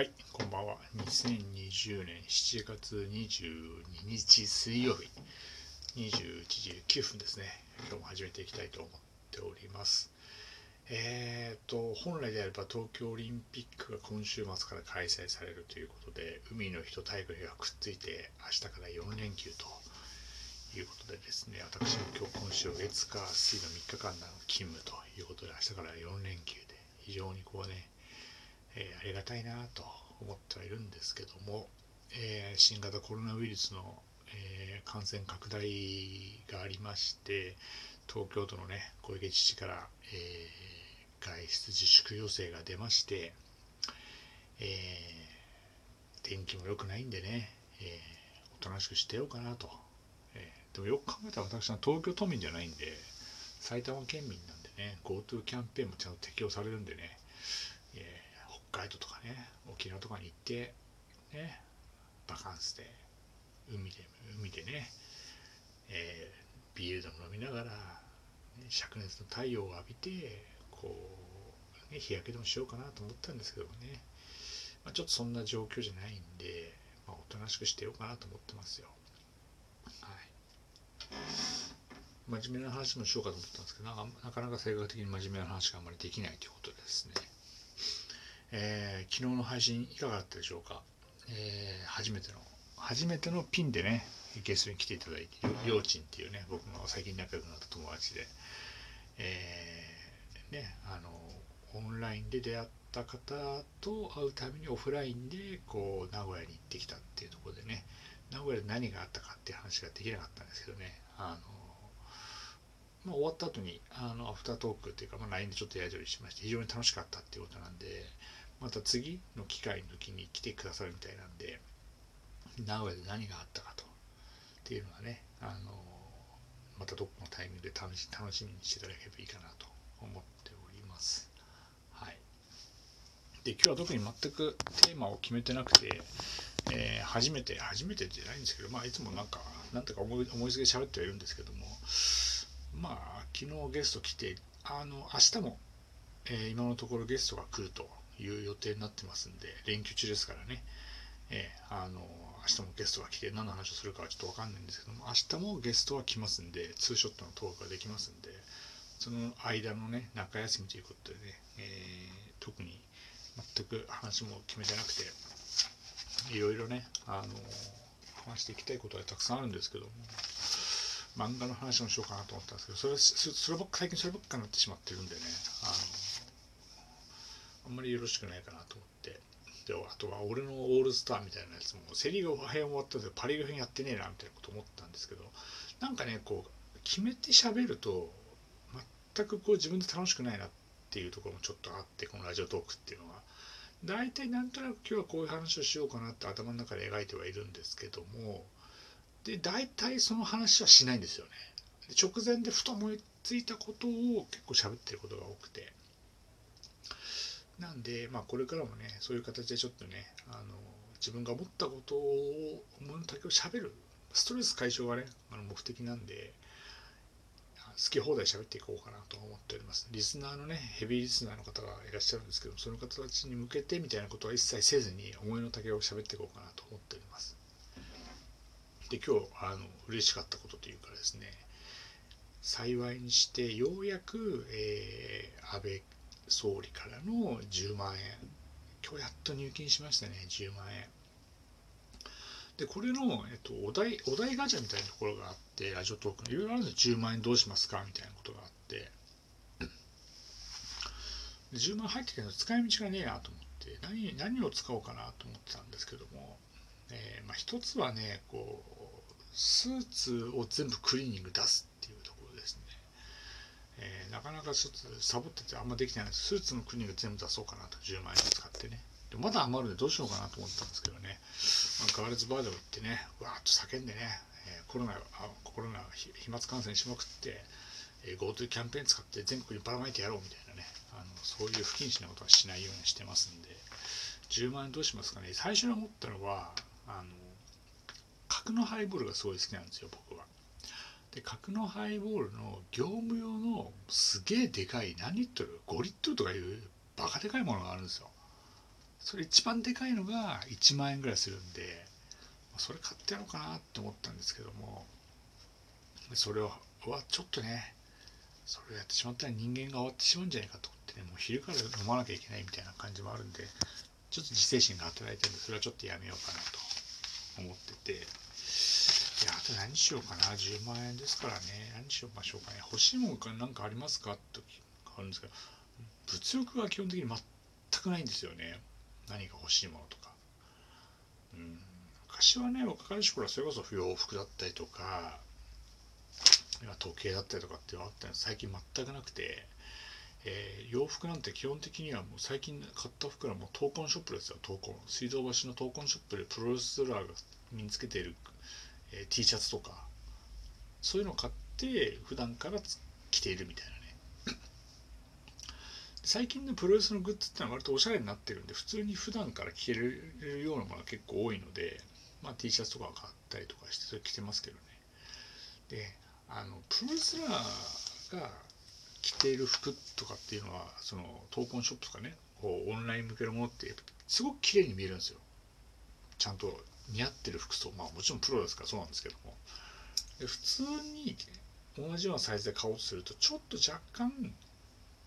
はい、こんばんは。2020年7月22日水曜日、21時9分ですね。今日も始めていきたいと思っております。えーと、本来であれば東京オリンピックが今週末から開催されるということで、海の日と体育の日がくっついて、明日から4連休ということでですね、私も今日今週月火水の3日間の勤務ということで、明日から4連休で、非常にこうね、えーありがたいなと思ってはいるんですけども、えー新型コロナウイルスの、えー感染拡大がありまして東京都のね小池知事から、え外出自粛要請が出まして、え天気も良くないんでね、えーおとなしくしてようかなと、えでもよく考えたら私は東京都民じゃないんで埼玉県民なんでね GoTo キャンペーンもちゃんと適用されるんでね、北海道とかね沖縄とかに行ってねバカンスで海で海でね、えービールでも飲みながら、ね、灼熱の太陽を浴びてこう、ね、日焼けでもしようかなと思ったんですけどもね、まあ、ちょっとそんな状況じゃないんで、まあ、おとなしくしてようかなと思ってますよ。はい。真面目な話もしようかと思ったんですけどなかなか性格的に真面目な話があんまりできないということですね。えー昨日の配信いかがだったでしょうか、えー初めての初めてのピンでねゲストに来ていただいてりょうちんっていうね僕の最近仲良くなった友達で、えーねあのオンラインで出会った方と会うためにオフラインでこう名古屋に行ってきたっていうところでね。名古屋で何があったかっていう話ができなかったんですけどね。あのまあ、終わった後にあのアフタートークっていうか、まあ、LINE でちょっとやり取りしまして非常に楽しかったっていうことなんでまた次の機会の時に来てくださるみたいなんで名古屋で何があったかとっていうのはねあのまたどっかのタイミングで楽し楽しみにしていただければいいかなと思っております。はい。で今日は特に全くテーマを決めてなくて、えー初めて初めてじゃないんですけどまあいつもなんかなんとか思い思いつきで喋ってはいるんですけどもまあ昨日ゲスト来てあの明日も、えー今のところゲストが来るという予定になってますんで連休中ですからね、えーあの明日もゲストが来て何の話をするかはちょっと分かんないんですけども明日もゲストは来ますんでツーショットのトークができますんでその間のね中休みということでね、えー特に全く話も決めてなくていろいろねあの話していきたいことはたくさんあるんですけども漫画の話もしようかなと思ったんですけどそれそればっか最近そればっかになってしまってるんでねあのあんまりよろしくないかなと思って。であとは俺のオールスターみたいなやつもセ・リーグ編終わったんでパ・リーグ編やってねえなみたいなこと思ったんですけどなんかねこう決めて喋ると全くこう自分で楽しくないなっていうところもちょっとあってこのラジオトークっていうのは。大体なんとなく今日はこういう話をしようかなって頭の中で描いてはいるんですけどもで大体その話はしないんですよね。直前でふと思いついたことを結構喋ってることが多くて。なんでまあこれからもねそういう形でちょっとねあの自分が思ったことを思うだけを喋るストレス解消がねあの目的なんで好き放題喋っていこうかなと思っております。リスナーのね、ヘビーリスナーの方がいらっしゃるんですけど、その方たちに向けてみたいなことは一切せずに、思いの丈を喋っていこうかなと思っております。で、今日、あの、嬉しかったことというかですね、幸いにして、ようやく、えー安倍総理からの10万円、今日やっと入金しましたね、10万円。でこれの、えっと、お題お題ガチャみたいなところがあってラジオトークのいろいろあるんですよ10万円どうしますかみたいなことがあって10万入ってきたの使い道がねえなと思って何何を使おうかなと思ってたんですけども、えーまあ、一つはねこうスーツを全部クリーニング出すっていうところですね、えーなかなかちょっとサボっててあんまできてない。でスーツのクリーニング全部出そうかなと。10万円使ってね。でまだ余るんでどうしようかなと思ったんですけどね、まあ、ガールズバーでも行ってね。わーっと叫んでね、えーコロナあコロナ飛沫感染しまくって、え GoTo キャンペーン使って全国にばらまいてやろうみたいなね。あのそういう不謹慎なことはしないようにしてますんで。10万円どうしますかね。最初に思ったのはあの角のハイボールがすごい好きなんですよ僕は。で角のハイボールの業務用のすげえでかい何リットル？5リットルとかいうバカでかいものがあるんですよ。それ一番でかいのが1万円ぐらいするんでそれ買ってやろうかなって思ったんですけどもそれはちょっとねそれをやってしまったら人間が終わってしまうんじゃないかと思ってねもう昼から飲まなきゃいけないみたいな感じもあるんでちょっと自制心が働いてるんでそれはちょっとやめようかなと思ってて。いやあと何しようかな。10万円ですからね。何しようましょうかね欲しいものか何かありますか？とあるんですけど。物欲は基本的に全くないんですよね。何か欲しいものとか。うん。昔はね若かりし頃はそれこそ不洋服だったりとか時計だったりとかっていうのあったんです最近全くなくて、えー、洋服なんて基本的にはもう最近買った服はもう闘魂ショップですよ。闘魂。水道橋の闘魂ショップでプロレスラーが身につけている、えー、T シャツとかそういうのを買って普段から着ているみたいなね。最近のプロレスのグッズってのは割とおしゃれになってるんで普通に普段から着れるようなものが結構多いので、まあ、T シャツとか買ったりとかしてそれ着てますけどね。であのプロレスラーが着ている服とかっていうのはその闘魂ショップとかねこうオンライン向けのものってすごく綺麗に見えるんですよ。ちゃんと似合ってる服装。まあもちろんプロですからそうなんですけども。で普通に同じようなサイズで買おうとするとちょっと若干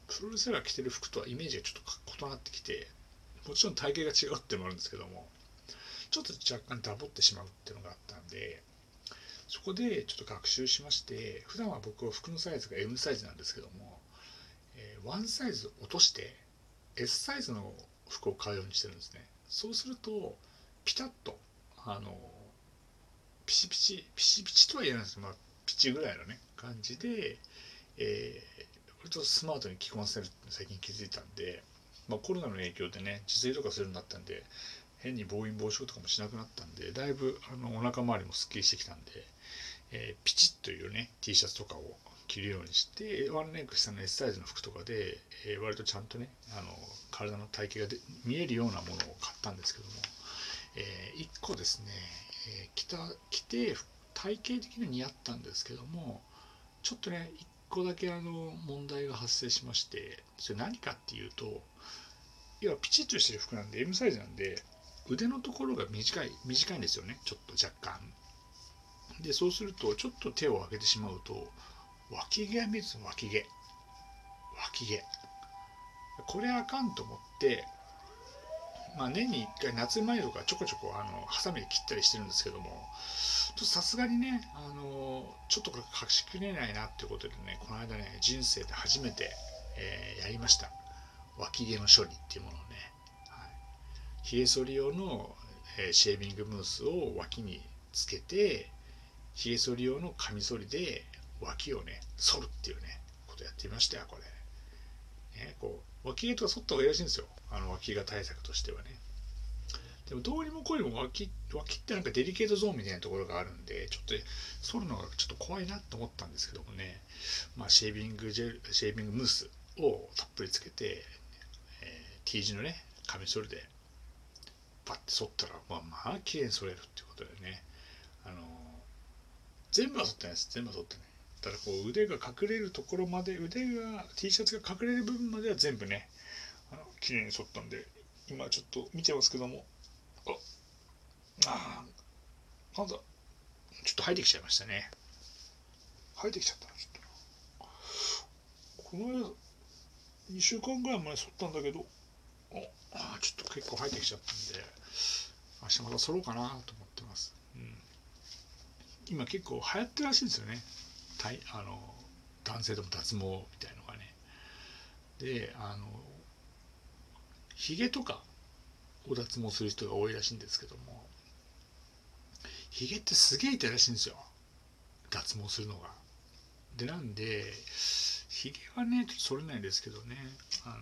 プロレスラー着てる服とはイメージがちょっと異なってきてもちろん体型が違うってもあるんですけどもちょっと若干ダボってしまうっていうのがあったんでそこでちょっと学習しまして普段は僕は服のサイズが M サイズなんですけども、えー、1サイズ落として S サイズの服を買うようにしてるんですね。そうするとピタッとあのピチピチピチピチとは言えないですけど、まあ、ピチぐらいのね感じで、えー、割とスマートに着こなせるって最近気づいたんで、まあ、コロナの影響でね自炊とかするようになったんで変に暴飲暴食とかもしなくなったんでだいぶあのお腹周りもすっきりしてきたんでえー、ピチッというね T シャツとかを着るようにしてワンレンク下の S サイズの服とかで、えー、割とちゃんとねあの体の体型が見えるようなものを買ったんですけども、えー、1個ですね、えー、着た着て体型的に似合ったんですけどもちょっとね1個だけあの問題が発生しましてそれ何かっていうと要はピチッとしてる服なんで M サイズなんで腕のところが短い短いんですよねちょっと若干。でそうするとちょっと手を上げてしまうと脇毛が見えるんです。脇毛。脇毛。これあかんと思ってまあ年に1回夏前とかちょこちょこあのハサミで切ったりしてるんですけどもさすがにねあのちょっと隠しきれないなっていうことでねこの間ね人生で初めて、えー、やりました。脇毛の処理っていうものをね、はい、ひげ剃り用の、えー、シェービングムースを脇につけてひげ剃り用のカミソリで脇をね剃るっていうねことやってみましたよこれ、ね、こう脇毛とか剃った方がいいらしいんですよ。あの脇が対策としてはね。でもどうにもこうにも脇脇ってなんかデリケートゾーンみたいなところがあるんでちょっと剃るのがちょっと怖いなと思ったんですけどもね、まあ、シェービングジェルシェービングムースをたっぷりつけて、えー、T 字のねカミソリでパッて剃ったらまあまあ綺麗に剃れるっていうことでね。あの全部は取ってないです。全部は取ってない。ただこう腕が隠れるところまで腕が T シャツが隠れる部分までは全部ねあの綺麗に剃ったんで今ちょっと見てますけどもああなんだちょっと生えてきちゃいましたね。生えてきちゃったちょっと。この間2週間ぐらい前に剃ったんだけどあちょっと結構生えてきちゃったんで明日また剃ろうかなと思ってます。うん。今結構流行ってるらしいんですよね。あの男性でも脱毛みたいのがね。であのひげとかを脱毛する人が多いらしいんですけどもひげってすげえ痛いらしいんですよ。脱毛するのが。でなんでひげはねちょっと剃れないんですけどね。あの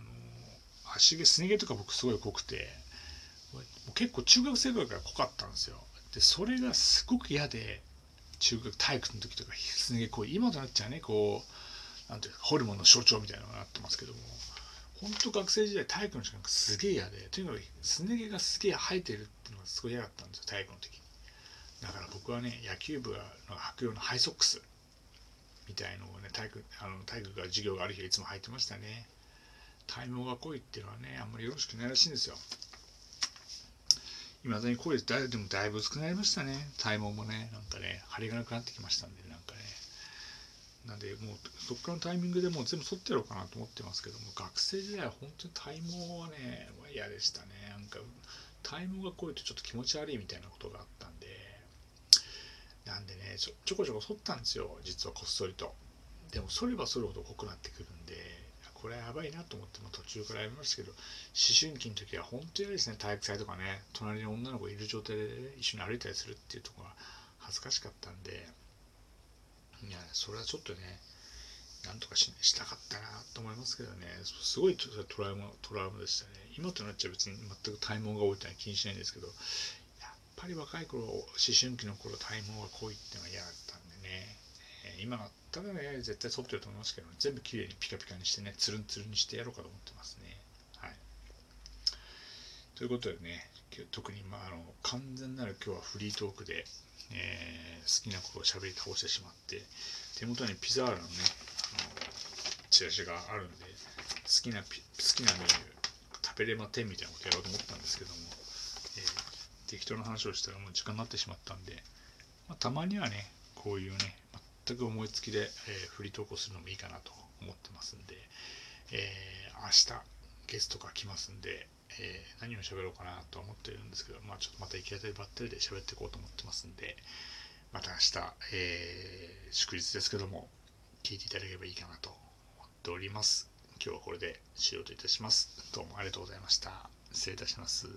足毛すね毛とか僕すごい濃くて結構中学生ぐらいから濃かったんですよ。でそれがすごく嫌で中学体育の時とかすね毛濃い今となっちゃうねこうなんていうホルモンの象徴みたいなのがなってますけども本当学生時代体育の時間がすげえ嫌でとにかくすね毛がすげえ生えてるっていうのがすごい嫌だったんですよ体育の時だから僕はね野球部の履く用のハイソックスみたいのをね体育あの体育が授業がある日はいつも履いてましたね。体毛が濃いっていうのはねあんまりよろしくないらしいんですよ。いまだに声だでもだいぶ薄くなりましたね。体毛もねなんかね張りがなくなってきましたんでなんかね。なんでもうそっからのタイミングでもう全部剃ってやろうかなと思ってますけども学生時代は本当に体毛はね嫌でしたね。なんか体毛が濃いとちょっと気持ち悪いみたいなことがあったんで。なんでねちょちょこちょこ剃ったんですよ実はこっそりと。でも剃れば剃るほど濃くなってくるんで。これやばいなと思っても途中からやめましたけど思春期の時は本当に嫌ですね。体育祭とかね。隣に女の子いる状態で、一緒に歩いたりするっていうところが恥ずかしかったんで。いやそれはちょっとねなんとかししたかったなと思いますけどね。すごいトラウマトラウマでしたね。今となっちゃ別に全く体毛が多いってのは気にしないんですけどやっぱり若い頃思春期の頃体毛が濃いっていうのが嫌だったんでね、え、今だったらね絶対剃ってると思いますけど全部きれいにピカピカにしてねつるんつるんにしてやろうかと思ってますね。はい。ということでね特にまああの完全なる今日はフリートークでえー、好きなことを喋り倒してしまって手元にピザーラのねあのチラシがあるんで好きなピ好きなメニュー食べれま10みたいなことやろうと思ったんですけども、えー、適当な話をしたらもう時間になってしまったんで、まあ、たまにはねこういうね全く思いつきで、えー、フリートークをするのもいいかなと思ってますんで、えー、明日ゲストが来ますんで、えー、何を喋ろうかなと思ってるんですけど、まあ、ちょっとまた行き当たりばったりで喋っていこうと思ってますんで、また明日、えー、祝日ですけども、聞いていただければいいかなと思っております。今日はこれで終了といたします。どうもありがとうございました。失礼いたします。